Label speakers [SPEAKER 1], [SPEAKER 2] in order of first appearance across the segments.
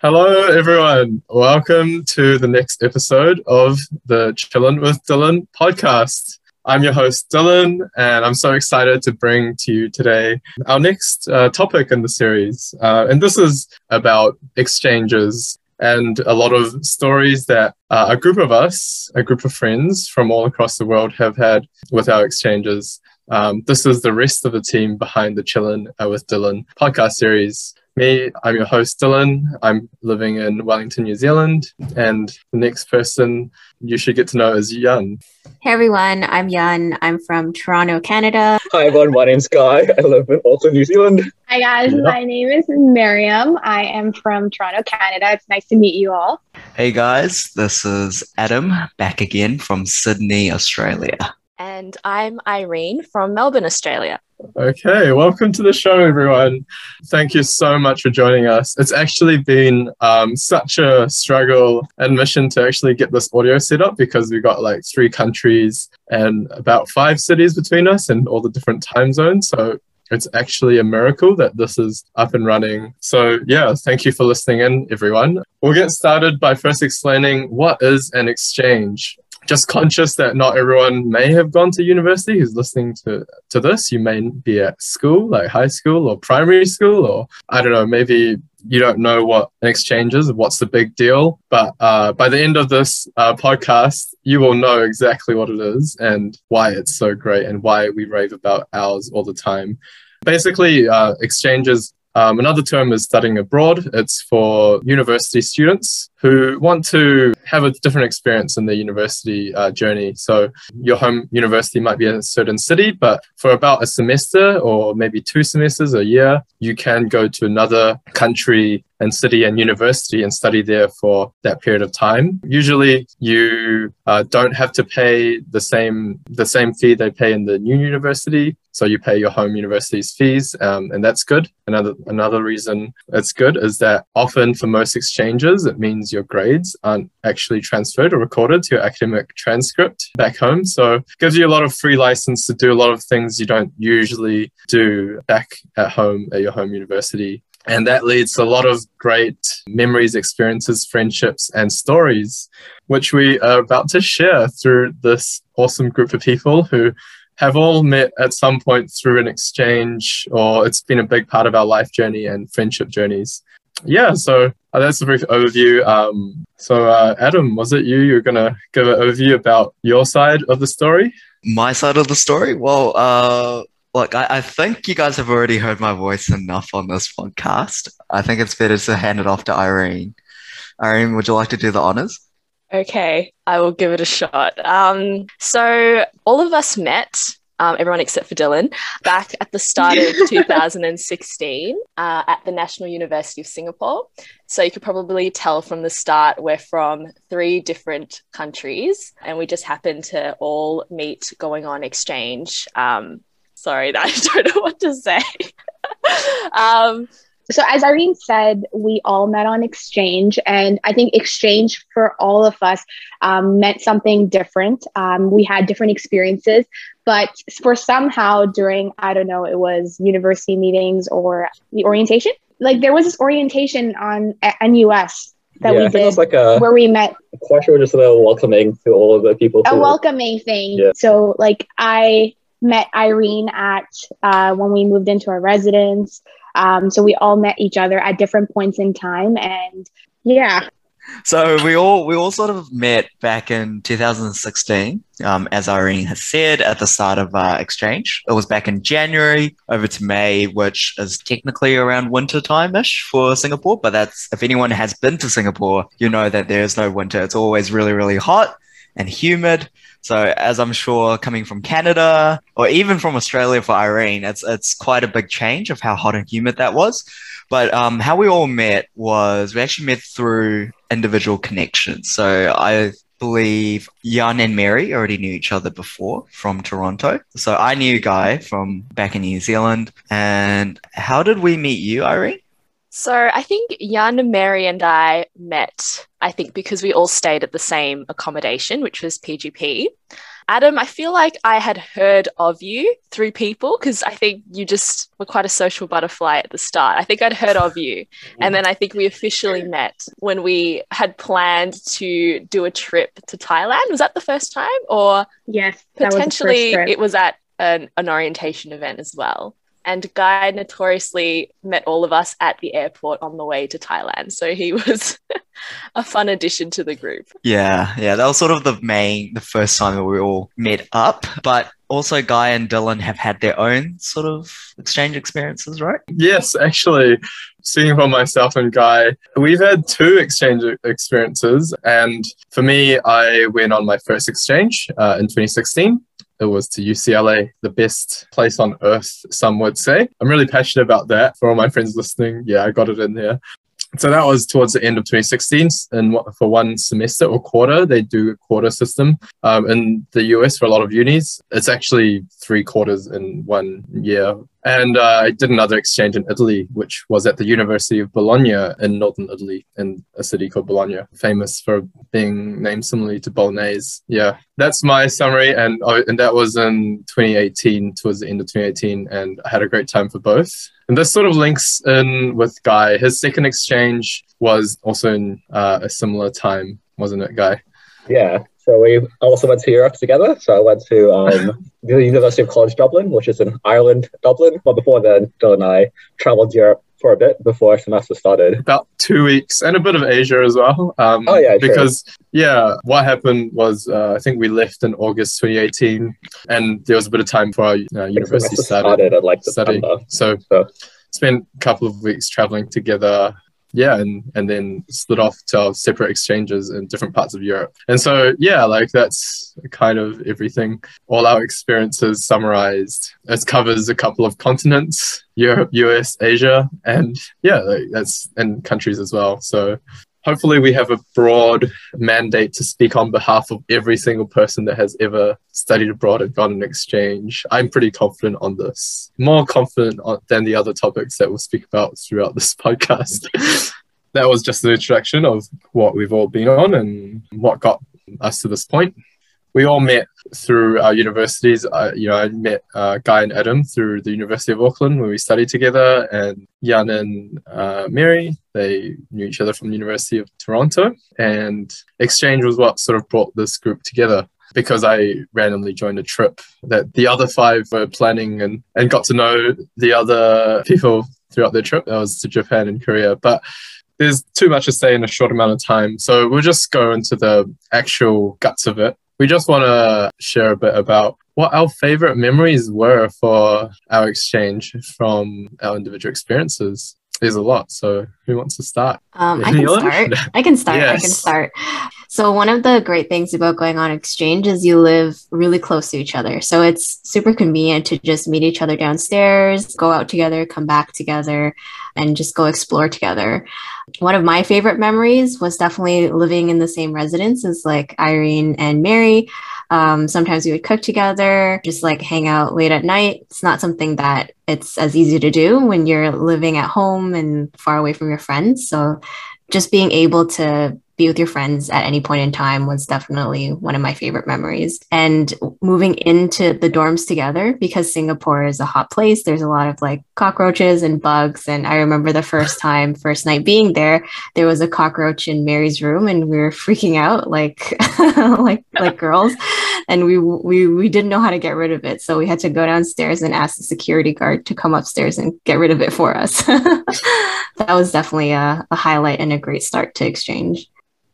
[SPEAKER 1] Hello, everyone. Welcome to the next episode of the Chillin' with Dylan podcast. I'm your host, Dylan, and I'm so excited to bring to you today our next uh, topic in the series. Uh, and this is about exchanges and a lot of stories that uh, a group of us, a group of friends from all across the world, have had with our exchanges. Um, this is the rest of the team behind the Chillin' uh, with Dylan podcast series. Me, I'm your host, Dylan. I'm living in Wellington, New Zealand. And the next person you should get to know is Yun.
[SPEAKER 2] Hey everyone, I'm Yun. I'm from Toronto, Canada.
[SPEAKER 3] Hi everyone, my name's Guy. I live in also New Zealand.
[SPEAKER 4] Hi guys, yep. my name is Miriam. I am from Toronto, Canada. It's nice to meet you all.
[SPEAKER 5] Hey guys, this is Adam back again from Sydney, Australia.
[SPEAKER 6] And I'm Irene from Melbourne, Australia.
[SPEAKER 1] Okay, welcome to the show, everyone. Thank you so much for joining us. It's actually been um, such a struggle and mission to actually get this audio set up because we've got like three countries and about five cities between us and all the different time zones. So it's actually a miracle that this is up and running. So, yeah, thank you for listening in, everyone. We'll get started by first explaining what is an exchange just conscious that not everyone may have gone to university who's listening to, to this. You may be at school, like high school or primary school, or I don't know, maybe you don't know what an exchange is, what's the big deal. But uh, by the end of this uh, podcast, you will know exactly what it is and why it's so great and why we rave about ours all the time. Basically, uh, exchanges um, another term is studying abroad. It's for university students who want to have a different experience in their university uh, journey. So, your home university might be a certain city, but for about a semester or maybe two semesters a year, you can go to another country and city and university and study there for that period of time. Usually, you uh, don't have to pay the same the same fee they pay in the new university. So you pay your home university's fees, um, and that's good. Another another reason it's good is that often for most exchanges, it means your grades aren't actually transferred or recorded to your academic transcript back home. So it gives you a lot of free license to do a lot of things you don't usually do back at home at your home university. And that leads to a lot of great memories, experiences, friendships, and stories, which we are about to share through this awesome group of people who have all met at some point through an exchange, or it's been a big part of our life journey and friendship journeys. Yeah, so uh, that's a brief overview. Um, so, uh, Adam, was it you? You're going to give an overview about your side of the story?
[SPEAKER 5] My side of the story? Well, uh, Look, I, I, think you guys have already heard my voice enough on this podcast. I think it's better to hand it off to Irene. Irene, would you like to do the honors?
[SPEAKER 6] Okay, I will give it a shot. Um, so, all of us met, um, everyone except for Dylan, back at the start of 2016 uh, at the National University of Singapore. So, you could probably tell from the start we're from three different countries, and we just happened to all meet going on exchange um, sorry, I don't know what to say. um,
[SPEAKER 4] so as Irene said, we all met on exchange, and I think exchange for all of us um, meant something different. Um, we had different experiences, but for somehow during I don't know, it was university meetings or the orientation. Like there was this orientation on NUS that yeah, we did, like a, where we met.
[SPEAKER 3] A question just about welcoming to all of the people.
[SPEAKER 4] A welcoming thing. Yeah. So like I met Irene at uh, when we moved into our residence. Um, so we all met each other at different points in time, and yeah.
[SPEAKER 5] So we all we all sort of met back in 2016, um, as Irene has said at the start of our exchange. It was back in January over to May, which is technically around winter time ish for Singapore. But that's if anyone has been to Singapore, you know that there is no winter. It's always really really hot and humid. So as I'm sure coming from Canada or even from Australia for Irene, it's it's quite a big change of how hot and humid that was. But um, how we all met was we actually met through individual connections. So I believe Jan and Mary already knew each other before from Toronto. So I knew Guy from back in New Zealand. And how did we meet you, Irene?
[SPEAKER 6] So I think Jan, Mary, and I met, I think, because we all stayed at the same accommodation, which was PGP. Adam, I feel like I had heard of you through people because I think you just were quite a social butterfly at the start. I think I'd heard of you. And then I think we officially met when we had planned to do a trip to Thailand. Was that the first time? Or
[SPEAKER 4] Yes, that was the first
[SPEAKER 6] potentially
[SPEAKER 4] trip.
[SPEAKER 6] it was at an, an orientation event as well. And Guy notoriously met all of us at the airport on the way to Thailand. So he was a fun addition to the group.
[SPEAKER 5] Yeah, yeah, that was sort of the main, the first time that we all met up. But also, Guy and Dylan have had their own sort of exchange experiences, right?
[SPEAKER 1] Yes, actually, speaking for myself and Guy, we've had two exchange experiences. And for me, I went on my first exchange uh, in 2016. It was to UCLA, the best place on earth, some would say. I'm really passionate about that. For all my friends listening, yeah, I got it in there. So that was towards the end of 2016, and for one semester or quarter, they do a quarter system. Um, in the US, for a lot of unis, it's actually three quarters in one year. And uh, I did another exchange in Italy, which was at the University of Bologna in northern Italy, in a city called Bologna, famous for being named similarly to Bolognese. Yeah, that's my summary, and uh, and that was in 2018, towards the end of 2018, and I had a great time for both. And this sort of links in with Guy. His second exchange was also in uh, a similar time, wasn't it, Guy?
[SPEAKER 3] Yeah. So we also went to Europe together. So I went to um, the University of College Dublin, which is in Ireland, Dublin. But before then, Dylan and I traveled Europe for a bit before our semester started.
[SPEAKER 1] About two weeks, and a bit of Asia as well. Um,
[SPEAKER 3] Oh, yeah,
[SPEAKER 1] because yeah, what happened was uh, I think we left in August 2018, and there was a bit of time for our uh, university started.
[SPEAKER 3] started at like
[SPEAKER 1] study. So,
[SPEAKER 3] So-
[SPEAKER 1] spent a couple of weeks traveling together. Yeah, and and then split off to our separate exchanges in different parts of Europe. And so yeah, like that's kind of everything. All our experiences summarized. It covers a couple of continents: Europe, US, Asia, and yeah, like that's and countries as well. So hopefully we have a broad mandate to speak on behalf of every single person that has ever studied abroad and gone an exchange. I'm pretty confident on this, more confident on, than the other topics that we'll speak about throughout this podcast. that was just an introduction of what we've all been on and what got us to this point. We all met through our universities. I, you know, I met uh, Guy and Adam through the University of Auckland where we studied together, and Jan and uh, Mary they knew each other from the University of Toronto. And exchange was what sort of brought this group together because I randomly joined a trip that the other five were planning and, and got to know the other people throughout their trip. That was to Japan and Korea. But there's too much to say in a short amount of time. So we'll just go into the actual guts of it. We just want to share a bit about what our favorite memories were for our exchange from our individual experiences. There's a lot. So who wants to start?
[SPEAKER 2] Um, I can start. I can start. I can start. So one of the great things about going on exchange is you live really close to each other. So it's super convenient to just meet each other downstairs, go out together, come back together, and just go explore together. One of my favorite memories was definitely living in the same residence as like Irene and Mary. Um, sometimes we would cook together, just like hang out late at night. It's not something that it's as easy to do when you're living at home and far away from your friends. So just being able to be with your friends at any point in time was definitely one of my favorite memories. And moving into the dorms together because Singapore is a hot place, there's a lot of like cockroaches and bugs. And I remember the first time, first night being there, there was a cockroach in Mary's room and we were freaking out like like like girls. And we we we didn't know how to get rid of it. So we had to go downstairs and ask the security guard to come upstairs and get rid of it for us. that was definitely a, a highlight and a great start to exchange.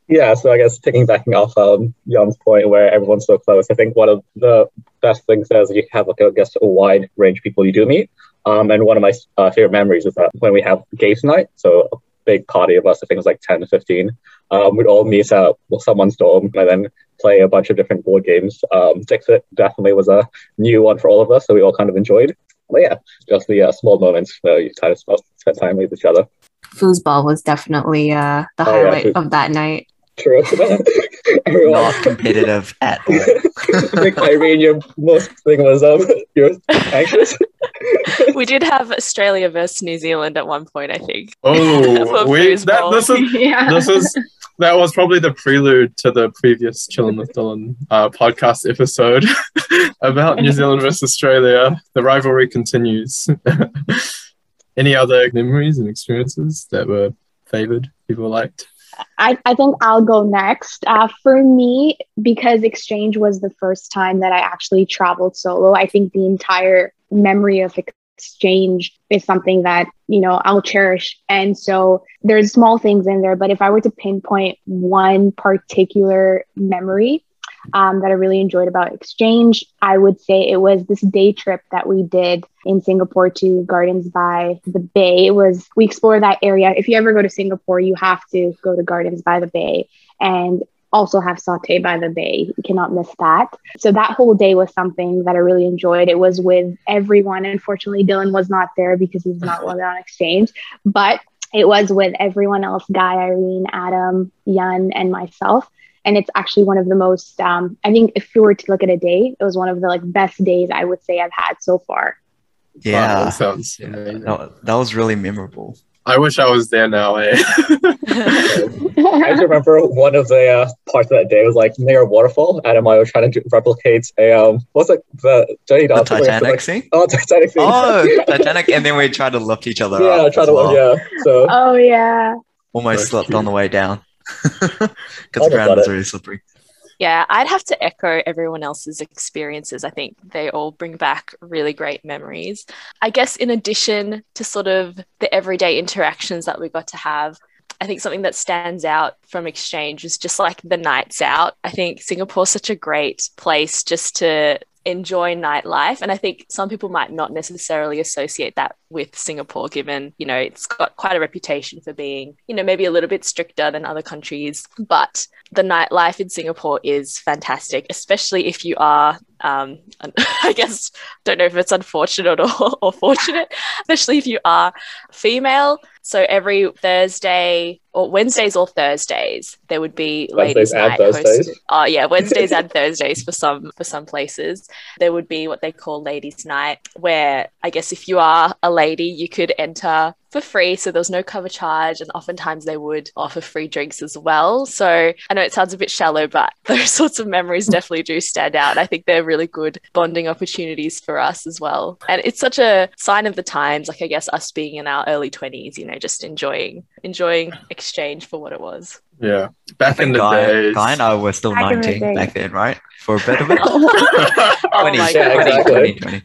[SPEAKER 3] Yeah, so I guess piggybacking off um, Jan's point where everyone's so close, I think one of the best things is you have like I guess a wide range of people you do meet. Um, and one of my uh, favorite memories is that when we have games night, so a big party of us, I think it was like ten to fifteen, um, we'd all meet at someone's dorm and then play a bunch of different board games. Um, Dixit definitely was a new one for all of us, so we all kind of enjoyed. But yeah, just the uh, small moments where you kind of spend time with each other.
[SPEAKER 2] Foosball was definitely uh, the
[SPEAKER 3] Oh,
[SPEAKER 2] highlight
[SPEAKER 3] foos-
[SPEAKER 2] of that night.
[SPEAKER 3] True.
[SPEAKER 5] Not competitive at all.
[SPEAKER 3] I think Irene, your most thing was um, you're anxious.
[SPEAKER 6] we did have Australia versus New Zealand at one point, I think.
[SPEAKER 1] Oh,
[SPEAKER 6] For
[SPEAKER 1] we that this is
[SPEAKER 4] yeah.
[SPEAKER 1] this is that was probably the prelude to the previous Chillin' with Dylan uh, podcast episode about New Zealand versus Australia. The rivalry continues. Any other memories and experiences that were favored, people liked?
[SPEAKER 4] I, I think I'll go next. Uh, for me, because exchange was the first time that I actually traveled solo, I think the entire memory of exchange is something that you know I'll cherish. And so there's small things in there, but if I were to pinpoint one particular memory, um, that I really enjoyed about Exchange. I would say it was this day trip that we did in Singapore to Gardens by the Bay. It was, we explored that area. If you ever go to Singapore, you have to go to Gardens by the Bay and also have Satay by the Bay. You cannot miss that. So that whole day was something that I really enjoyed. It was with everyone. Unfortunately, Dylan was not there because he's not well on exchange, but it was with everyone else Guy, Irene, Adam, Yun, and myself and it's actually one of the most um, i think if you were to look at a day it was one of the like best days i would say i've had so far
[SPEAKER 5] yeah
[SPEAKER 1] wow, that sounds
[SPEAKER 5] yeah, that, that, was really memorable
[SPEAKER 1] i wish i was there now eh?
[SPEAKER 3] i just remember one of the uh, parts of that day was like near a waterfall and I was trying to do, replicate a um what's it the
[SPEAKER 5] Johnny the Titanic like, scene?
[SPEAKER 3] Oh Titanic scene.
[SPEAKER 5] Oh Titanic and then we tried to lift each other
[SPEAKER 3] yeah,
[SPEAKER 5] up.
[SPEAKER 3] try to
[SPEAKER 5] well.
[SPEAKER 3] yeah. So
[SPEAKER 4] Oh yeah.
[SPEAKER 5] Almost slipped on the way down because the ground is really slippery.
[SPEAKER 6] Yeah, I'd have to echo everyone else's experiences. I think they all bring back really great memories. I guess, in addition to sort of the everyday interactions that we got to have, I think something that stands out from exchange is just like the nights out. I think Singapore's such a great place just to enjoy nightlife. And I think some people might not necessarily associate that with Singapore, given, you know, it's got quite a reputation for being, you know, maybe a little bit stricter than other countries. But the nightlife in Singapore is fantastic, especially if you are, um, I guess, don't know if it's unfortunate or, or fortunate, especially if you are female. So every Thursday or Wednesdays or Thursdays, there would be
[SPEAKER 3] Wednesdays
[SPEAKER 6] ladies' night
[SPEAKER 3] Thursdays.
[SPEAKER 6] hosted. Oh yeah, Wednesdays and Thursdays for some for some places. There would be what they call ladies' night, where I guess if you are a lady, you could enter for free. So there was no cover charge, and oftentimes they would offer free drinks as well. So I know it sounds a bit shallow, but those sorts of memories definitely do stand out. I think they're really good bonding opportunities for us as well. And it's such a sign of the times, like I guess us being in our early 20s, you know, just enjoying enjoying exchange for what it was.
[SPEAKER 1] Yeah. Back in the
[SPEAKER 5] Guy,
[SPEAKER 1] days.
[SPEAKER 5] Guy and I were still
[SPEAKER 4] Back in the
[SPEAKER 5] 19 back then, right? For a bit of it.
[SPEAKER 6] oh
[SPEAKER 5] 20,
[SPEAKER 3] Yeah,
[SPEAKER 5] 20,
[SPEAKER 3] exactly.
[SPEAKER 5] 20, 20.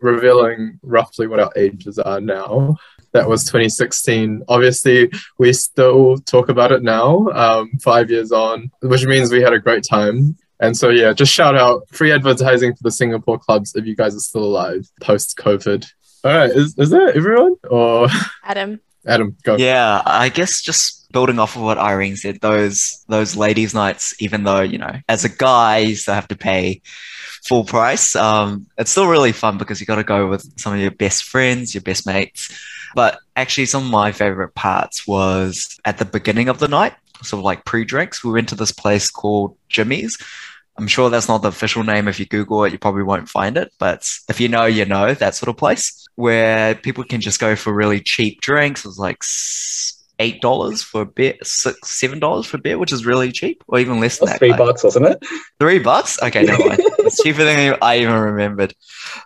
[SPEAKER 1] revealing roughly what our ages are now. That was 2016. Obviously, we still talk about it now, um, five years on, which means we had a great time. And so, yeah, just shout out free advertising for the Singapore clubs if you guys are still alive post COVID. All right, is, is that everyone? Or
[SPEAKER 6] Adam.
[SPEAKER 1] Adam, go.
[SPEAKER 5] Yeah, I guess just building off of what Irene said, those those ladies' nights, even though, you know, as a guy you still have to pay full price, um, it's still really fun because you gotta go with some of your best friends, your best mates. But actually some of my favorite parts was at the beginning of the night, sort of like pre-drinks. We went to this place called Jimmy's. I'm sure that's not the official name. If you Google it, you probably won't find it. But if you know, you know, that sort of place where people can just go for really cheap drinks. It was like eight dollars for a beer, six, seven dollars for a beer, which is really cheap, or even less than that.
[SPEAKER 3] three
[SPEAKER 5] Like,
[SPEAKER 3] bucks, wasn't it?
[SPEAKER 5] Three bucks? Okay, never mind. It's cheaper than I even remembered. It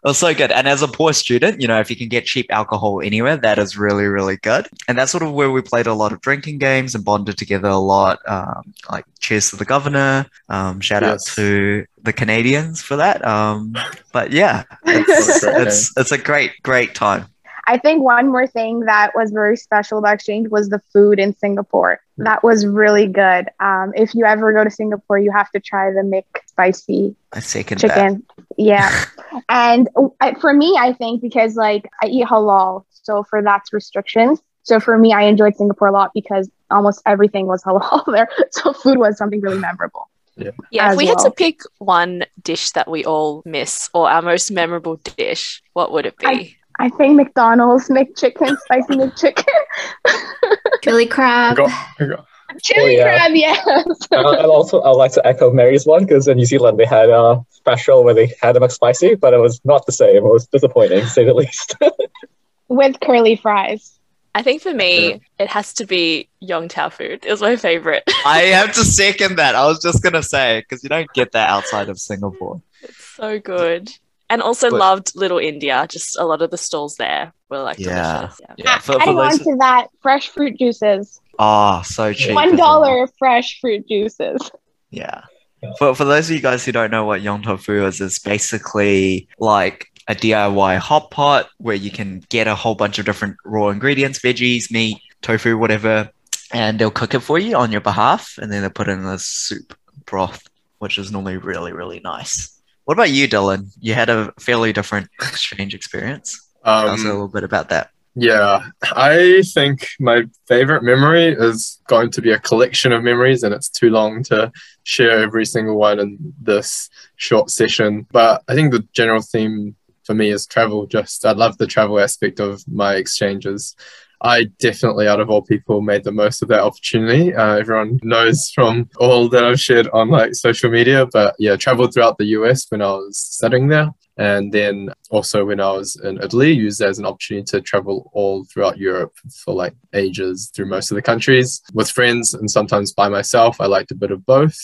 [SPEAKER 5] was so good. And as a poor student, you know, if you can get cheap alcohol anywhere, that is really, really good. And that's sort of where we played a lot of drinking games and bonded together a lot. Um, like Cheers to the Governor. Um, shout out to the Canadians for that. Um, but yeah, it's, it's, it's a great, great time.
[SPEAKER 4] I think one more thing that was very special about exchange was the food in Singapore. That was really good. Um, if you ever go to Singapore, you have to try the Mick spicy
[SPEAKER 5] I second that.
[SPEAKER 4] chicken. Yeah. and uh, for me, I think because like I eat halal, so for that's restrictions. So for me, I enjoyed Singapore a lot because almost everything was halal there. So food was something really memorable.
[SPEAKER 6] Yeah, if
[SPEAKER 4] as
[SPEAKER 6] we had to pick one dish that we all miss or our most memorable dish, what would it be?
[SPEAKER 4] I think McDonald's McChicken, spicy McChicken,
[SPEAKER 2] Chili crab.
[SPEAKER 1] Go, go.
[SPEAKER 4] chili
[SPEAKER 3] yeah.
[SPEAKER 4] crab. Yes.
[SPEAKER 3] Uh, and also, I'd like to echo Mary's one because in New Zealand they had a special where they had a McSpicy, but it was not the same. It was disappointing, to say the least.
[SPEAKER 4] With curly fries.
[SPEAKER 6] I think for me, it has to be Yong Tau Foo. It was my favorite.
[SPEAKER 5] I have to second that. I was just gonna say because you don't get that outside of Singapore.
[SPEAKER 6] It's so good. And also
[SPEAKER 5] But-
[SPEAKER 6] loved Little India. Just a lot of the stalls there were like
[SPEAKER 5] Yeah.
[SPEAKER 6] delicious. Yeah.
[SPEAKER 5] Yeah, for, for
[SPEAKER 4] Adding on to that, fresh fruit juices.
[SPEAKER 5] Oh, so cheap.
[SPEAKER 4] One
[SPEAKER 5] well.
[SPEAKER 4] fresh fruit juices.
[SPEAKER 5] Yeah.
[SPEAKER 3] Yeah.
[SPEAKER 5] For, for those of you guys who don't know what Yong Tau Foo is, it's basically like a DIY hot pot where you can get a whole bunch of different raw ingredients, veggies, meat, tofu, whatever, and they'll cook it for you on your behalf, and then they put it in a soup broth, which is normally really, really nice. What about you, Dylan? You had a fairly different exchange experience. Tell us a
[SPEAKER 1] Um,
[SPEAKER 5] little bit about that.
[SPEAKER 1] yeah, I think my favorite memory is going to be a collection of memories, and it's too long to share every single one in this short session. But I think the general theme for me is travel. Just I love the travel aspect of my exchanges. I definitely, out of all people, made the most of that opportunity. Uh, everyone knows from all that I've shared on like social media, but yeah, traveled throughout the US when I was studying there, and then also when I was in Italy, used as an opportunity to travel all throughout Europe for like ages through most of the countries with friends and sometimes by myself. I liked a bit of both.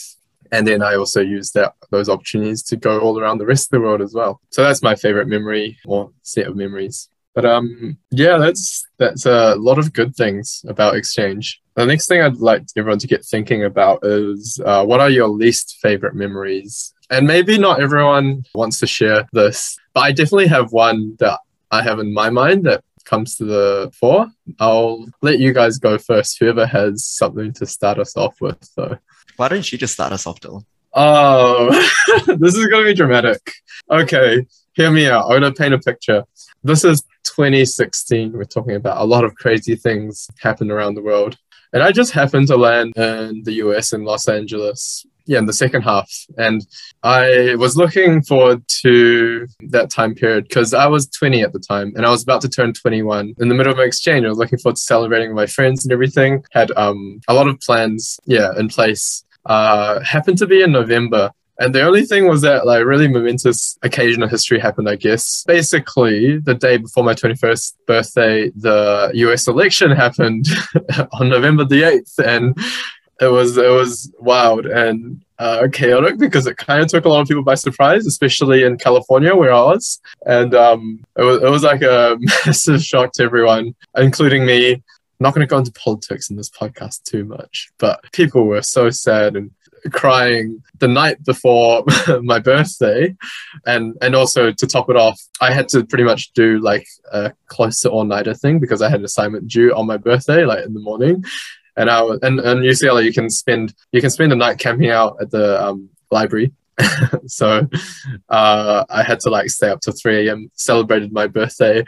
[SPEAKER 1] And then I also used that those opportunities to go all around the rest of the world as well. So that's my favorite memory or set of memories. But um, yeah, that's that's a lot of good things about exchange. The next thing I'd like everyone to get thinking about is uh, what are your least favorite memories? And maybe not everyone wants to share this, but I definitely have one that I have in my mind that comes to the fore. I'll let you guys go first. Whoever has something to start us off with, though.
[SPEAKER 5] Why don't you just start us off, Dylan?
[SPEAKER 1] Oh, this is going to be dramatic. Okay, hear me out. I'm going to paint a picture. This is 2016. We're talking about a lot of crazy things happened around the world. And I just happened to land in the US in Los Angeles, yeah, in the second half. And I was looking forward to that time period because I was 20 at the time and I was about to turn 21 in the middle of my exchange. I was looking forward to celebrating with my friends and everything. Had um, a lot of plans, yeah, in place. Uh, happened to be in November. And the only thing was that like really momentous occasion of history happened, I guess. Basically, the day before my 21st birthday, the US election happened on November the 8th. And it was it was wild and uh, chaotic because it kind of took a lot of people by surprise, especially in California where I was. And um, it was it was like a massive shock to everyone, including me. I'm not going to go into politics in this podcast too much, but people were so sad and crying the night before my birthday and and also to top it off i had to pretty much do like a close to all-nighter thing because i had an assignment due on my birthday like in the morning and I was, and, and UCLA you can spend you can spend a night camping out at the um, library. so uh, I had to like stay up to 3 a.m. celebrated my birthday,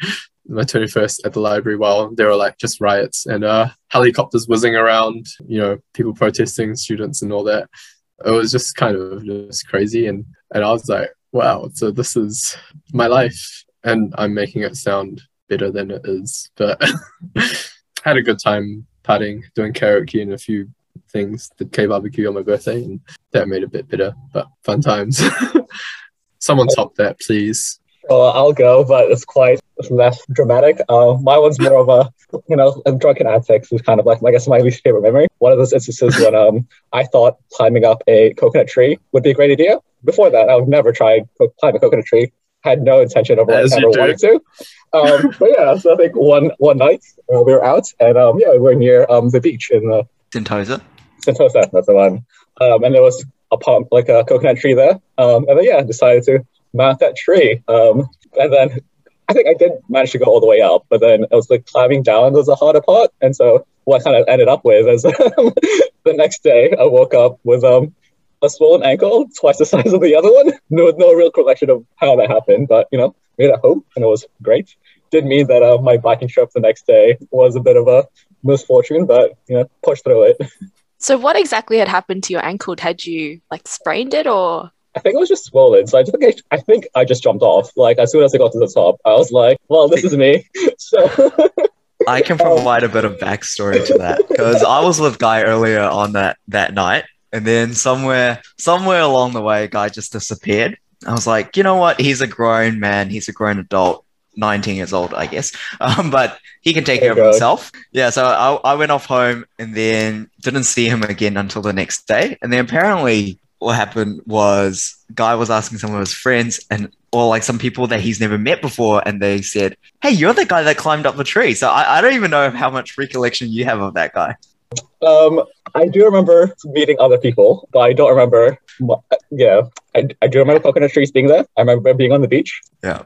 [SPEAKER 1] my 21st at the library while there were like just riots and uh, helicopters whizzing around, you know, people protesting, students and all that. It was just kind of just crazy and and I was like, wow, so this is my life and I'm making it sound better than it is, but had a good time partying, doing karaoke and a few things. Did K barbecue on my birthday, and that made it a bit bitter, but fun times. Someone top that, please.
[SPEAKER 3] Well, I'll go, but it's quite less dramatic. Uh, my one's more of a, you know, a drunken antics is kind of like, I guess, my least favorite memory. One of those instances when um, I thought climbing up a coconut tree would be a great idea. Before that, I would never try to climb a coconut tree. Had no intention of like,
[SPEAKER 1] As you
[SPEAKER 3] ever
[SPEAKER 1] do.
[SPEAKER 3] wanting to. Um, but yeah, so I think one one night uh, we were out, and um, yeah, we were near um, the beach in uh,
[SPEAKER 5] Sentosa.
[SPEAKER 3] Sentosa, that's the one. Um, and there was a palm, like a coconut tree there. Um, and then yeah, decided to mount that tree. Um, and then I think I did manage to go all the way up, but then it was like climbing down was the harder part. And so what I kind of ended up with is the next day I woke up with um a swollen ankle, twice the size of the other one. No, no real recollection of how that happened, but you know, made it home and it was great. Did mean that uh, my biking trip the next day was a bit of a misfortune, but you know, pushed through it.
[SPEAKER 6] So what exactly had happened to your ankle? Had you like sprained it or
[SPEAKER 3] I think it was just swollen. So I just think I, I think I just jumped off. Like as soon as I got to the top, I was like, "Well, this is me." So
[SPEAKER 5] I can provide a bit of backstory to that because I was with Guy earlier on that that night, and then somewhere somewhere along the way, Guy just disappeared. I was like, you know what? He's a grown man. He's a grown adult. 19 years old, I guess. Um, but he can take care of himself. Yeah, so I, I went off home and then didn't see him again until the next day. And then apparently what happened was guy was asking some of his friends and or like some people that he's never met before and they said, Hey, you're the guy that climbed up the tree. So I, I don't even know how much recollection you have of that guy.
[SPEAKER 3] Um, I do remember meeting other people, but I don't remember. Yeah, I, I do remember coconut trees being there. I remember being on the beach.
[SPEAKER 5] Yeah.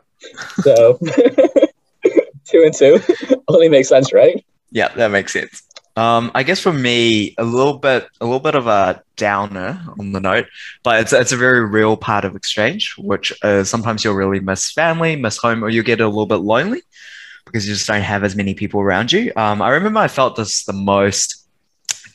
[SPEAKER 3] So two and two only makes sense, right?
[SPEAKER 5] Yeah, that makes sense. Um, I guess for me, a little bit, a little bit of a downer on the note, but it's it's a very real part of exchange, which is sometimes you'll really miss family, miss home, or you get a little bit lonely because you just don't have as many people around you. Um, I remember I felt this the most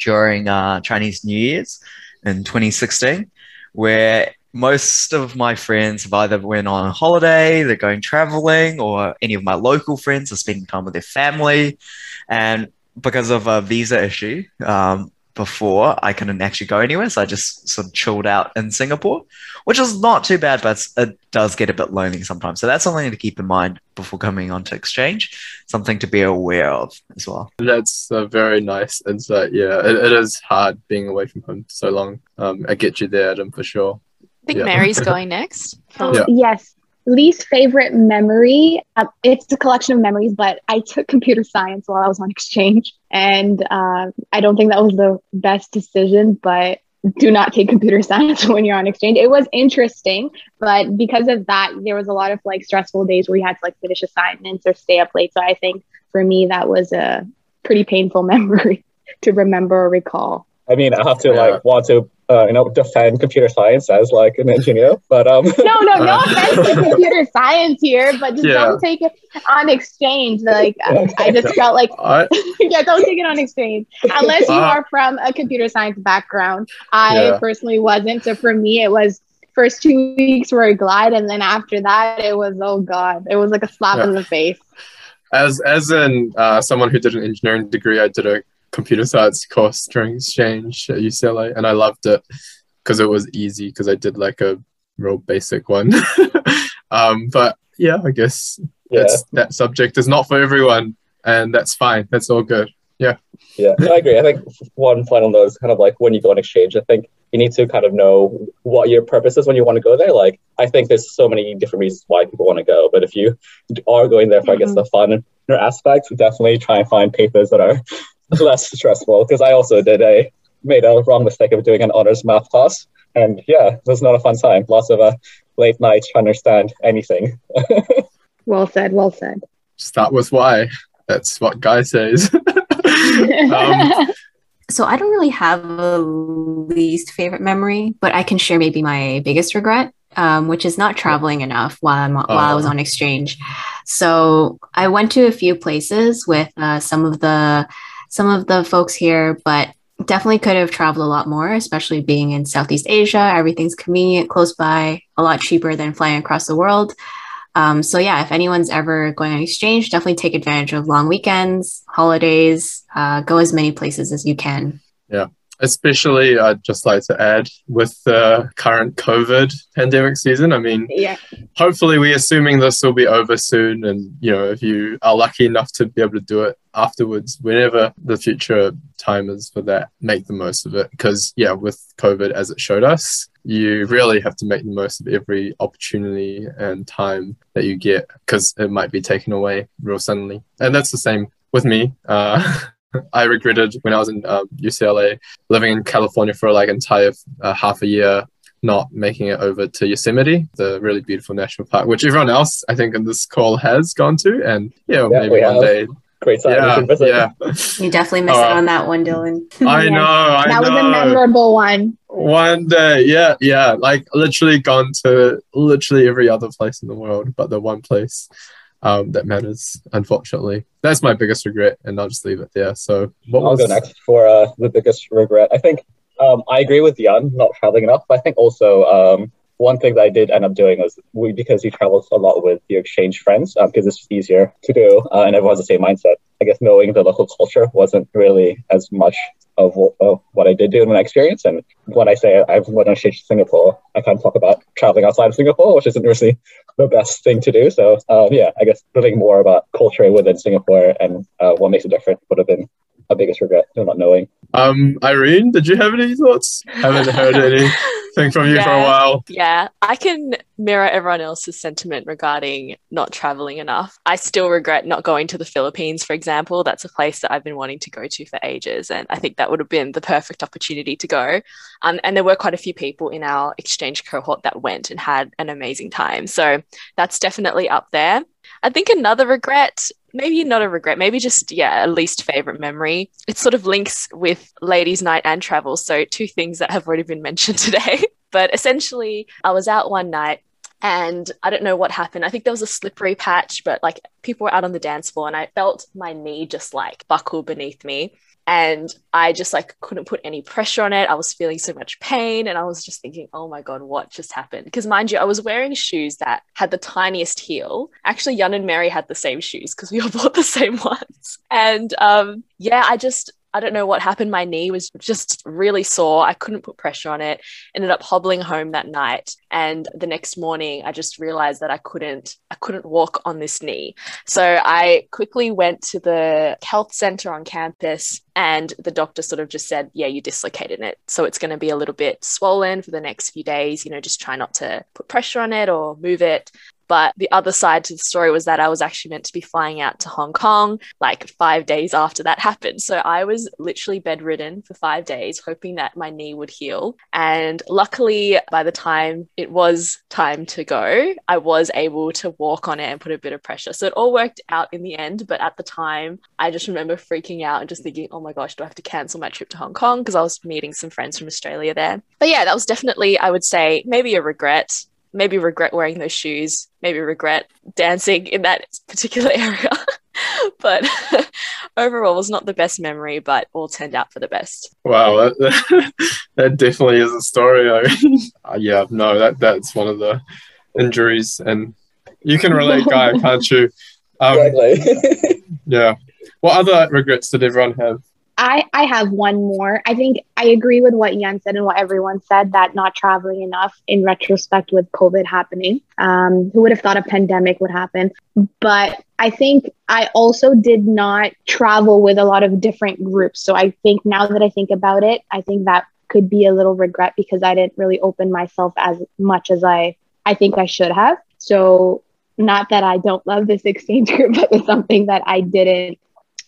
[SPEAKER 5] during uh, Chinese New Year's in 2016, where most of my friends have either went on holiday, they're going traveling, or any of my local friends are spending time with their family. And because of a visa issue, um, before I couldn't actually go anywhere, so I just sort of chilled out in Singapore, which is not too bad, but it does get a bit lonely sometimes. So that's something to keep in mind before coming onto exchange, something to be aware of as well.
[SPEAKER 1] That's a very nice insight. Yeah, it, it is hard being away from home so long. Um, I get you there, Adam, for sure.
[SPEAKER 6] I think
[SPEAKER 1] Yeah.
[SPEAKER 6] Mary's going next.
[SPEAKER 4] Oh,
[SPEAKER 1] Yeah.
[SPEAKER 4] Yes. Least favorite memory. Uh, it's a collection of memories, but I took computer science while I was on exchange. And uh, I don't think that was the best decision, but do not take computer science when you're on exchange. It was interesting, but because of that, there was a lot of like stressful days where you had to like finish assignments or stay up late. So I think for me, that was a pretty painful memory to remember or recall.
[SPEAKER 3] I mean, I have to like want to uh, you know defend computer science as like an engineer, but um,
[SPEAKER 4] no, no, no offense to computer science here, but just
[SPEAKER 1] Yeah.
[SPEAKER 4] don't take it on exchange. Like I, I just felt like,
[SPEAKER 1] I,
[SPEAKER 4] yeah, don't take it on exchange unless you
[SPEAKER 1] Uh,
[SPEAKER 4] are from a computer science background. I
[SPEAKER 1] Yeah.
[SPEAKER 4] personally wasn't, so for me, it was first two weeks were a glide, and then after that, it was oh god, it was like a slap
[SPEAKER 1] Yeah.
[SPEAKER 4] in the face.
[SPEAKER 1] as as in uh, someone who did an engineering degree, I did a computer science course during exchange at UCLA, and I loved it because it was easy because I did like a real basic one. um, but yeah, I guess
[SPEAKER 3] yeah,
[SPEAKER 1] that's, that subject is not for everyone, and that's fine. That's all good.
[SPEAKER 3] yeah, no, I agree. I think one final note is kind of like when you go on exchange, I think you need to kind of know what your purpose is when you want to go there. Like, I think there's so many different reasons why people want to go, but if you are going there for, I guess, the fun aspects, definitely try and find papers that are less stressful. Because I also did a made a wrong mistake of doing an honors math class, and yeah, it was not a fun time. Lots of uh, late nights trying to understand anything.
[SPEAKER 4] Well said. Well said.
[SPEAKER 1] Start with why. That's what Guy says. Um,
[SPEAKER 2] So I don't really have a least favorite memory, but I can share maybe my biggest regret, um, which is not traveling enough while I'm while I was
[SPEAKER 1] Oh.
[SPEAKER 2] on exchange. So I went to a few places with uh, some of the some of the folks here, but definitely could have traveled a lot more, especially being in Southeast Asia. Everything's convenient, close by, a lot cheaper than flying across the world. Um, so yeah, if anyone's ever going on exchange, definitely take advantage of long weekends, holidays, uh, go as many places as you can.
[SPEAKER 1] Especially I'd just like to add with the current COVID pandemic season. I mean,
[SPEAKER 4] yeah.
[SPEAKER 1] hopefully we're assuming this will be over soon and you know if you are lucky enough to be able to do it afterwards whenever the future time is for that make the most of it because yeah with covid as it showed us you really have to make the most of every opportunity and time that you get because it might be taken away real suddenly and that's the same with me uh I regretted when I was in um, UCLA living in California for like an entire uh, half a year not making it over to Yosemite, the really beautiful national park, which everyone else I think in this call has gone to, and yeah,
[SPEAKER 3] Yeah,
[SPEAKER 1] maybe one
[SPEAKER 3] have.
[SPEAKER 1] day.
[SPEAKER 3] Great time.
[SPEAKER 1] Yeah,
[SPEAKER 3] should visit.
[SPEAKER 1] yeah.
[SPEAKER 2] You definitely missed out on that one, Dylan.
[SPEAKER 1] I
[SPEAKER 4] Yeah.
[SPEAKER 1] know. I know.
[SPEAKER 4] that was a memorable one.
[SPEAKER 1] One day, yeah, yeah, like literally gone to literally every other place in the world, but the one place um, that matters, unfortunately. That's my biggest regret, and I'll just leave it there. So, what
[SPEAKER 3] I'll
[SPEAKER 1] was
[SPEAKER 3] go next for uh, the biggest regret. I think um, I agree with Jan, not traveling enough. But I think also um, one thing that I did end up doing was we because he travels a lot with your exchange friends because it's easier to do uh, and everyone has the same mindset. I guess knowing the local culture wasn't really as much of, what- of what I did do in my experience. And when I say I've went on exchange to Singapore, I kind of talk about traveling outside of Singapore, which isn't really the best thing to do. So um, yeah, I guess learning more about culture within Singapore and uh, what makes it different would have been a biggest regret, not knowing.
[SPEAKER 1] Um, Irene, did you have any thoughts? Haven't heard any thing from you yeah, for a while.
[SPEAKER 6] Yeah, I can mirror everyone else's sentiment regarding not traveling enough. I still regret not going to the Philippines, for example. That's a place that I've been wanting to go to for ages. And I think that would have been the perfect opportunity to go. Um, and there were quite a few people in our exchange cohort that went and had an amazing time. So that's definitely up there. I think another regret, maybe not a regret, maybe just, yeah, a least favorite memory. It sort of links with ladies' night and travel. So, two things that have already been mentioned today. but essentially, I was out one night and I don't know what happened. I think there was a slippery patch, but like people were out on the dance floor and I felt my knee just like buckle beneath me and I just like couldn't put any pressure on it. I was feeling so much pain and I was just thinking, oh my God, what just happened? Because mind you, I was wearing shoes that had the tiniest heel. Actually, Yun and Mary had the same shoes because we all bought the same ones. And um, yeah, I just I don't know what happened. My knee was just really sore. I couldn't put pressure on it. Ended up hobbling home that night. And the next morning I just realized that I couldn't I couldn't walk on this knee. So I quickly went to the health center on campus and the doctor sort of just said, Yeah, you dislocated it. So it's going to be a little bit swollen for the next few days. You know, just try not to put pressure on it or move it. But the other side to the story was that I was actually meant to be flying out to Hong Kong like five days after that happened. So I was literally bedridden for five days, hoping that my knee would heal. And luckily, by the time it was time to go, I was able to walk on it and put a bit of pressure. So it all worked out in the end. But at the time, I just remember freaking out and just thinking, oh my gosh, do I have to cancel my trip to Hong Kong? Because I was meeting some friends from Australia there. But yeah, that was definitely, I would say, maybe a regret maybe regret wearing those shoes, maybe regret dancing in that particular area. but overall was not the best memory, but all turned out for the best.
[SPEAKER 1] Wow, that, that definitely is a story. I mean, uh, yeah, no, that that's one of the injuries, and you can relate, guy, can't you?
[SPEAKER 3] Um, exactly.
[SPEAKER 1] yeah. What other regrets did everyone have?
[SPEAKER 4] I, I have one more. I think I agree with what Yun said and what everyone said that not traveling enough in retrospect with COVID happening. Um, who would have thought a pandemic would happen? But I think I also did not travel with a lot of different groups. So I think now that I think about it, I think that could be a little regret because I didn't really open myself as much as I I think I should have. So not that I don't love this exchange group, but it's something that I didn't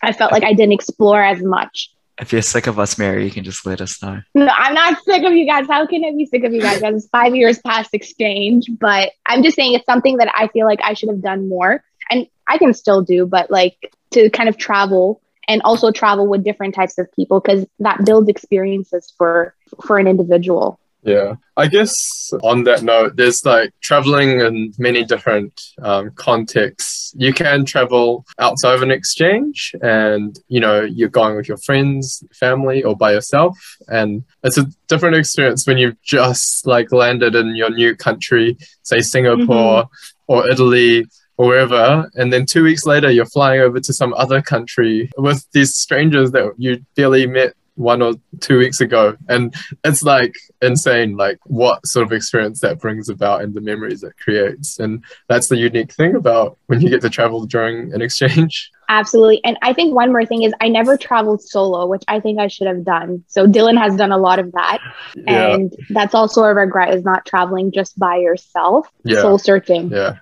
[SPEAKER 4] I felt like I didn't explore as much.
[SPEAKER 5] If you're sick of us, Mary, you can just let us know.
[SPEAKER 4] No, I'm not sick of you guys. How can I be sick of you guys? It's five years past exchange, but I'm just saying it's something that I feel like I should have done more. And I can still do, but like to kind of travel and also travel with different types of people because that builds experiences for for an individual.
[SPEAKER 1] Yeah. I guess on that note, there's like traveling in many different um, contexts. You can travel outside of an exchange and, you know, you're going with your friends, family, or by yourself. And it's a different experience when you've just like landed in your new country, say Singapore mm-hmm. or Italy or wherever. And then two weeks later, you're flying over to some other country with these strangers that you barely met one or two weeks ago. And it's like insane like what sort of experience that brings about and the memories it creates. And that's the unique thing about when you get to travel during an exchange.
[SPEAKER 4] Absolutely. And i think one more thing is i never traveled solo which i think i should have done. So dylan has done a lot of that. Yeah. and that's also a regret is not traveling just by yourself. Yeah. soul searching.
[SPEAKER 1] Yeah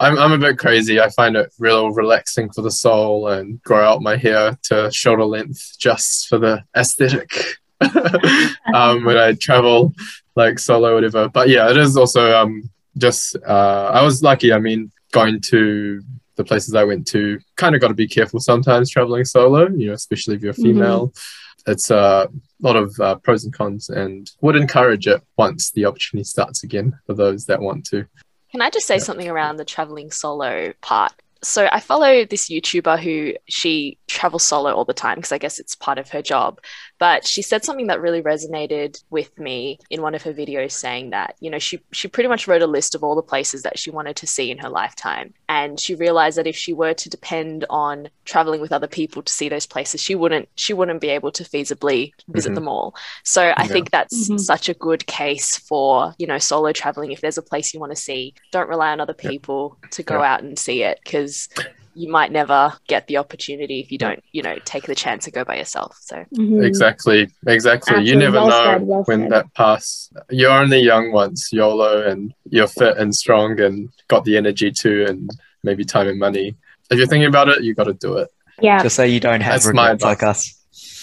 [SPEAKER 1] I'm, I'm a bit crazy. I find it real relaxing for the soul and grow out my hair to shoulder length just for the aesthetic um, when I travel like solo, whatever. But yeah, it is also um, just, uh, I was lucky. I mean, going to the places I went to, kind of got to be careful sometimes traveling solo, you know, especially if you're mm-hmm. female. Mm-hmm. It's a lot of uh, pros and cons and would encourage it once the opportunity starts again for those that want to.
[SPEAKER 6] Can I just say yeah. something around the traveling solo part? So I follow this YouTuber who she travels solo all the time because I guess it's part of her job. But she said something that really resonated with me in one of her videos saying that, you know, she, she pretty much wrote a list of all the places that she wanted to see in her lifetime. And she realized that if she were to depend on traveling with other people to see those places, she wouldn't she wouldn't be able to feasibly visit
[SPEAKER 1] Mhm.
[SPEAKER 6] them all. So I
[SPEAKER 1] Yeah.
[SPEAKER 6] think that's
[SPEAKER 4] Mhm.
[SPEAKER 6] such a good case for, you know, solo traveling. If there's a place you want to see, don't rely on other
[SPEAKER 1] Yeah.
[SPEAKER 6] people to go
[SPEAKER 1] Yeah.
[SPEAKER 6] out and see it because you might never get the opportunity if you don't, you know, take the chance and go by yourself. So
[SPEAKER 4] Mhm.
[SPEAKER 1] Exactly, exactly. You never
[SPEAKER 4] Well
[SPEAKER 1] know
[SPEAKER 4] said, well
[SPEAKER 1] when
[SPEAKER 4] said.
[SPEAKER 1] that pass. You're only young once, YOLO, and you're fit and strong and got the energy too, and maybe time and money. If you're thinking about it, you got to do it.
[SPEAKER 4] Yeah.
[SPEAKER 5] Just so you don't have
[SPEAKER 1] That's my
[SPEAKER 5] regrets like us.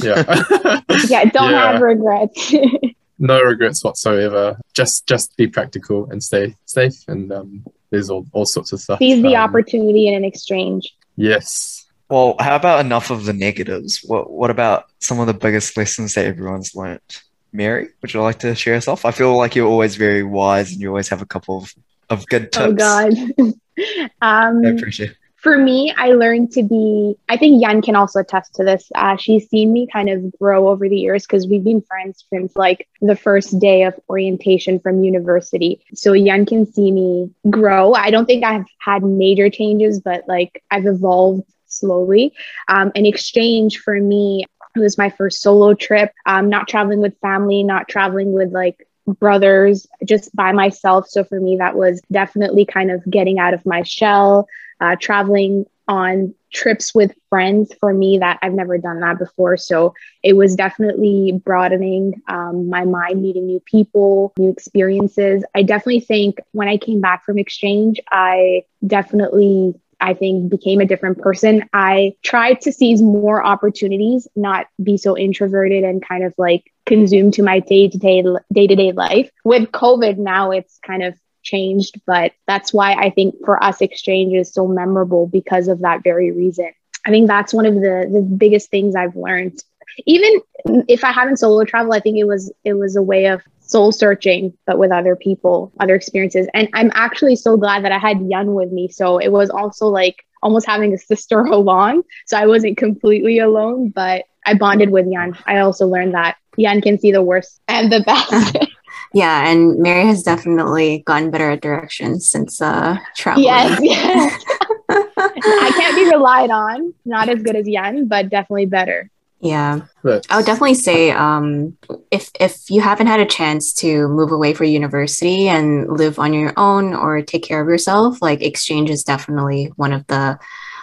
[SPEAKER 1] Yeah.
[SPEAKER 4] Yeah. Don't
[SPEAKER 1] Yeah.
[SPEAKER 4] have regrets.
[SPEAKER 1] no regrets whatsoever. Just just be practical and stay safe. And um, there's all, all sorts of stuff.
[SPEAKER 4] Seize the
[SPEAKER 1] Um,
[SPEAKER 4] opportunity in an exchange.
[SPEAKER 1] Yes.
[SPEAKER 5] Well, how about enough of the negatives? What what about some of the biggest lessons that everyone's learnt? Mary, would you like to share yourself? I feel like you're always very wise and you always have a couple of, of good tips.
[SPEAKER 4] Oh God. um,
[SPEAKER 5] No pressure.
[SPEAKER 4] For me, I learned to be, I think Yan can also attest to this. Uh, she's seen me kind of grow over the years because we've been friends since like the first day of orientation from university. So Yan can see me grow. I don't think I've had major changes, but like I've evolved slowly. Um, an exchange for me, it was my first solo trip, um, not traveling with family, not traveling with like brothers, just by myself. So for me, that was definitely kind of getting out of my shell uh, traveling on trips with friends for me that I've never done that before. So it was definitely broadening um, my mind, meeting new people, new experiences. I definitely think when I came back from exchange, I definitely. I think became a different person. I tried to seize more opportunities, not be so introverted and kind of like consumed to my day to day day to day life. With COVID now, it's kind of changed, but that's why I think for us exchange is so memorable because of that very reason. I think that's one of the the biggest things I've learned. Even if I haven't solo travel, I think it was it was a way of soul searching, but with other people, other experiences. And I'm actually so glad that I had Yun with me. So it was also like almost having a sister along. So I wasn't completely alone, but I bonded with Yan. I also learned that Yan can see the worst and the best.
[SPEAKER 2] Yeah, and Mary has definitely gotten better at directions since uh traveling.
[SPEAKER 4] yes, yes. I can't be relied on. Not as good as Yan, but definitely better.
[SPEAKER 2] Yeah.
[SPEAKER 1] But
[SPEAKER 2] I would definitely say um, if if you haven't had a chance to move away for university and live on your own or take care of yourself, like exchange is definitely one of the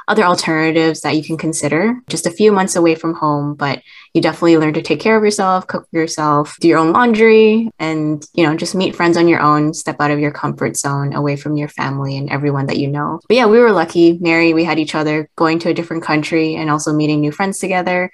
[SPEAKER 2] other alternatives that you can consider. Just a few months away from home, but you definitely learn to take care of yourself, cook for yourself, do your own laundry, and you know just meet friends on your own. Step out of your comfort zone, away from your family and everyone that you know. But yeah, we were lucky. Mary, we had each other going to a different country and also meeting new friends together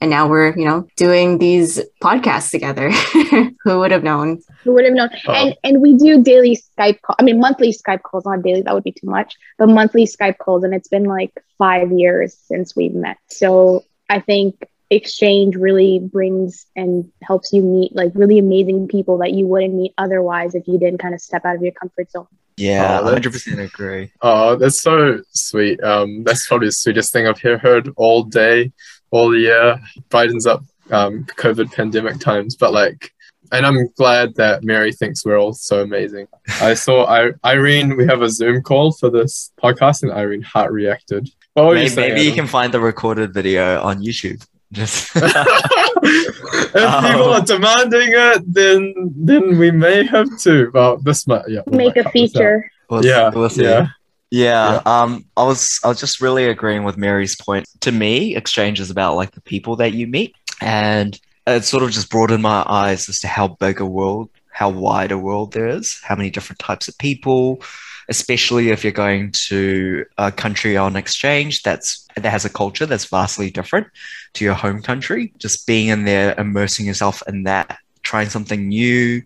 [SPEAKER 2] and now we're you know doing these podcasts together who would have known
[SPEAKER 4] Who would have known?
[SPEAKER 1] Oh.
[SPEAKER 4] And and we do daily Skype call. I mean monthly Skype calls, not daily, that would be too much, but monthly Skype calls. And it's been like five years since we've met. So I think exchange really brings and helps you meet like really amazing people that you wouldn't meet otherwise if you didn't kind of step out of your comfort zone.
[SPEAKER 5] Yeah,
[SPEAKER 1] Oh,
[SPEAKER 5] 100% agree.
[SPEAKER 1] Oh, that's so sweet. Um, that's probably the sweetest thing I've he- heard all day, all year. Brightens up um, COVID pandemic times, but like, and I'm glad that Mary thinks we're all so amazing. I saw I, Irene. We have a Zoom call for this podcast, and Irene heart reacted. What were you
[SPEAKER 5] Maybe,
[SPEAKER 1] saying?
[SPEAKER 5] maybe you can find the recorded video on YouTube. Just
[SPEAKER 1] if
[SPEAKER 5] Oh.
[SPEAKER 1] people are demanding it, then then we may have to. Well, this might yeah. we
[SPEAKER 4] Make a
[SPEAKER 1] cut this out.
[SPEAKER 4] feature.
[SPEAKER 5] we'll,
[SPEAKER 1] Yeah,
[SPEAKER 5] we'll see.
[SPEAKER 1] yeah.
[SPEAKER 5] Yeah, um, I was I was just really agreeing with Mary's point. To me, exchange is about like the people that you meet, and it sort of just broadened my eyes as to how big a world, how wide a world there is, how many different types of people, especially if you're going to a country on exchange that's that has a culture that's vastly different to your home country. Just being in there, immersing yourself in that, trying something new,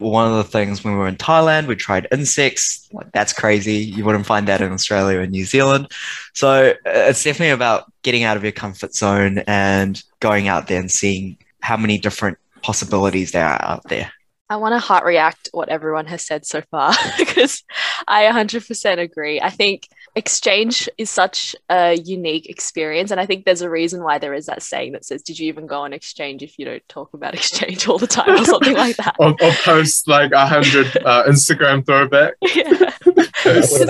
[SPEAKER 5] one of the things when we were in Thailand, we tried insects. Like that's crazy. You wouldn't find that in Australia and New Zealand. So uh, it's definitely about getting out of your comfort zone and going out there and seeing how many different possibilities there are out there.
[SPEAKER 6] I want to heart react what everyone has said so far because I 100% agree. I think exchange is such a unique experience. And I think there's a reason why there is that saying that says, Did you even go on exchange if you don't talk about exchange all the time or something like that?
[SPEAKER 1] or, or post like a hundred uh, Instagram throwback.
[SPEAKER 6] yeah.
[SPEAKER 3] With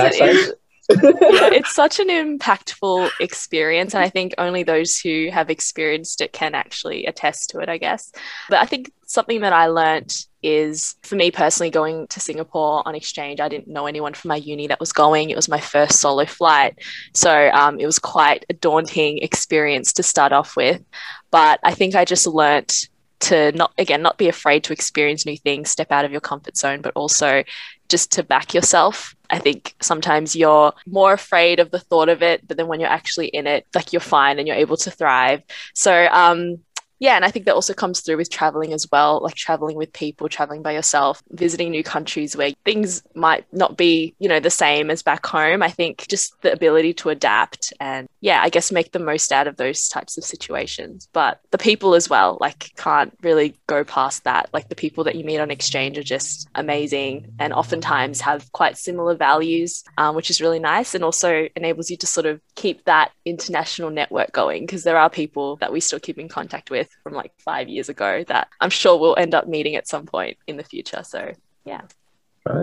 [SPEAKER 6] yeah, it's such an impactful experience. And I think only those who have experienced it can actually attest to it, I guess. But I think something that I learnt is for me personally going to Singapore on exchange. I didn't know anyone from my uni that was going. It was my first solo flight. So um, it was quite a daunting experience to start off with. But I think I just learnt to not, again, not be afraid to experience new things, step out of your comfort zone, but also just to back yourself. I think sometimes you're more afraid of the thought of it, but then when you're actually in it, like you're fine and you're able to thrive. So, um, yeah, and I think that also comes through with traveling as well, like traveling with people, traveling by yourself, visiting new countries where things might not be, you know, the same as back home. I think just the ability to adapt and, yeah, I guess make the most out of those types of situations. But the people as well, like, can't really go past that. Like, the people that you meet on exchange are just amazing and oftentimes have quite similar values, um, which is really nice and also enables you to sort of keep that international network going because there are people that we still keep in contact with from like five years ago that I'm sure we'll end up meeting at some point in the future. So yeah.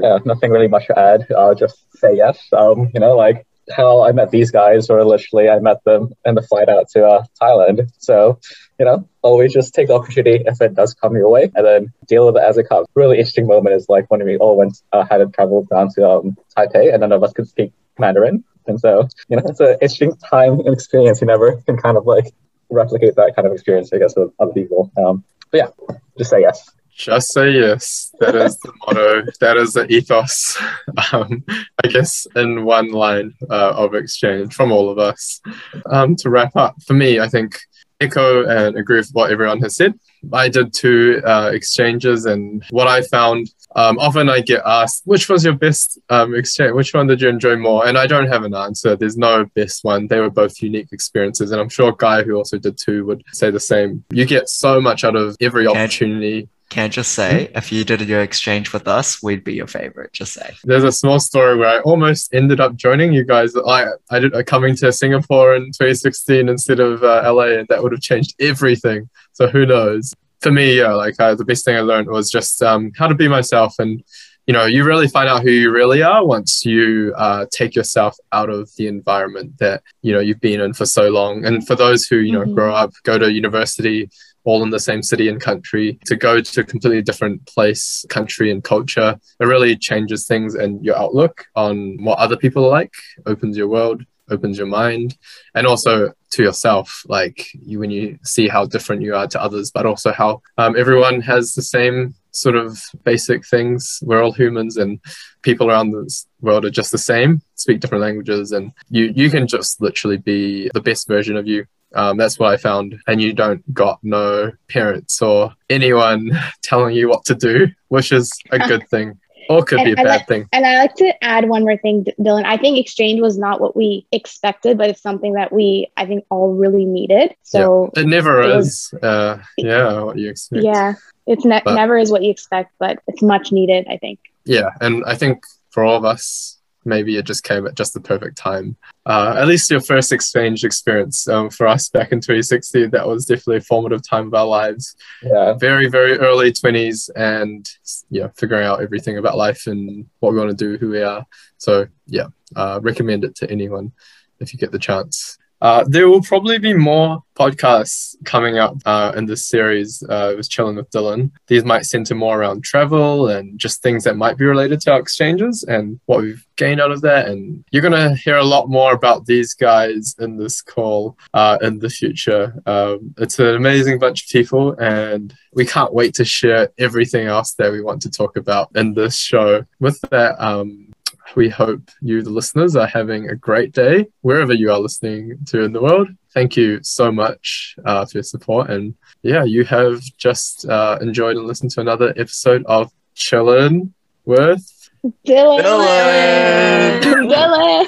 [SPEAKER 3] Yeah, nothing really much to add. I'll just say yes. Um, you know, like how I met these guys, or literally I met them in the flight out to uh, Thailand. So, you know, always just take the opportunity if it does come your way, and then deal with it as it comes. Really interesting moment is like when we all went uh, had to travel down to um, Taipei, and none of us could speak Mandarin, and so you know, it's an interesting time and experience. You never can kind of like replicate that kind of experience, I guess, with other people. Um, but yeah, just say yes.
[SPEAKER 1] Just say yes. That is the motto. That is the ethos. Um, I guess in one line uh, of exchange from all of us. Um, to wrap up, for me, I think echo and agree with what everyone has said. I did two uh, exchanges, and what I found um, often I get asked, which was your best um, exchange? Which one did you enjoy more? And I don't have an answer. There's no best one. They were both unique experiences. And I'm sure Guy, who also did two, would say the same. You get so much out of every opportunity.
[SPEAKER 5] Can't just say if you did your exchange with us, we'd be your favorite. Just say.
[SPEAKER 1] There's a small story where I almost ended up joining you guys. I I did uh, coming to Singapore in 2016 instead of uh, LA, and that would have changed everything. So who knows? For me, yeah, like uh, the best thing I learned was just um, how to be myself, and you know, you really find out who you really are once you uh, take yourself out of the environment that you know you've been in for so long. And for those who you know
[SPEAKER 4] Mhm.
[SPEAKER 1] grow up, go to university, all in the same city and country, to go to a completely different place, country, and culture, it really changes things and your outlook on what other people are like, opens your world, opens your mind, and also to yourself. Like you, when you see how different you are to others, but also how um, everyone has the same sort of basic things. We're all humans, and people around the world are just the same, speak different languages, and you you can just literally be the best version of you. Um, that's what I found, and you don't got no parents or anyone telling you what to do, which is a good thing, or could be a
[SPEAKER 4] And I
[SPEAKER 1] bad
[SPEAKER 4] like-
[SPEAKER 1] thing.
[SPEAKER 4] And I like to add one more thing, Dylan. I think exchange was not what we expected, but it's something that we, I think, all really needed. So
[SPEAKER 1] It never
[SPEAKER 4] It
[SPEAKER 1] is. Uh, yeah, what you expect.
[SPEAKER 4] yeah, it's ne-
[SPEAKER 1] But-
[SPEAKER 4] never is what you expect, but it's much needed. I think.
[SPEAKER 1] yeah and i think for all of us maybe it just came at just the perfect time. Uh, at least your first exchange experience um, for us back in 2016 that was definitely a formative time of our lives.
[SPEAKER 3] Yeah.
[SPEAKER 1] very very early 20s and yeah figuring out everything about life and what we want to do who we are. So yeah uh, recommend it to anyone if you get the chance uh, there will probably be more podcasts coming up uh, in this series. Uh, I was chilling with Dylan. These might center more around travel and just things that might be related to our exchanges and what we've gained out of that. And you're to hear a lot more about these guys in this call uh, in the future. Um, it's an amazing bunch of people, and we can't wait to share everything else that we want to talk about in this show. With that, um, we hope you, the listeners, are having a great day wherever you are listening to in the world. Thank you so much uh, for your support. And yeah, you have just uh, enjoyed and listened to another episode of Chillin' with.
[SPEAKER 4] Dylan.
[SPEAKER 5] Dylan.
[SPEAKER 4] Dylan.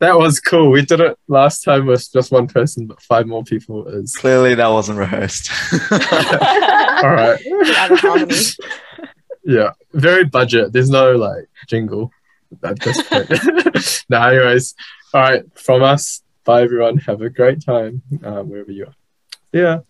[SPEAKER 1] That was cool. We did it last time with just one person, but five more people is.
[SPEAKER 5] Clearly, that wasn't rehearsed.
[SPEAKER 1] All right.
[SPEAKER 6] Out of harmony.
[SPEAKER 1] Yeah. Very budget. There's no like jingle. At this point. no, anyways, all right, from us, bye everyone. Have a great time um, wherever you are. Yeah.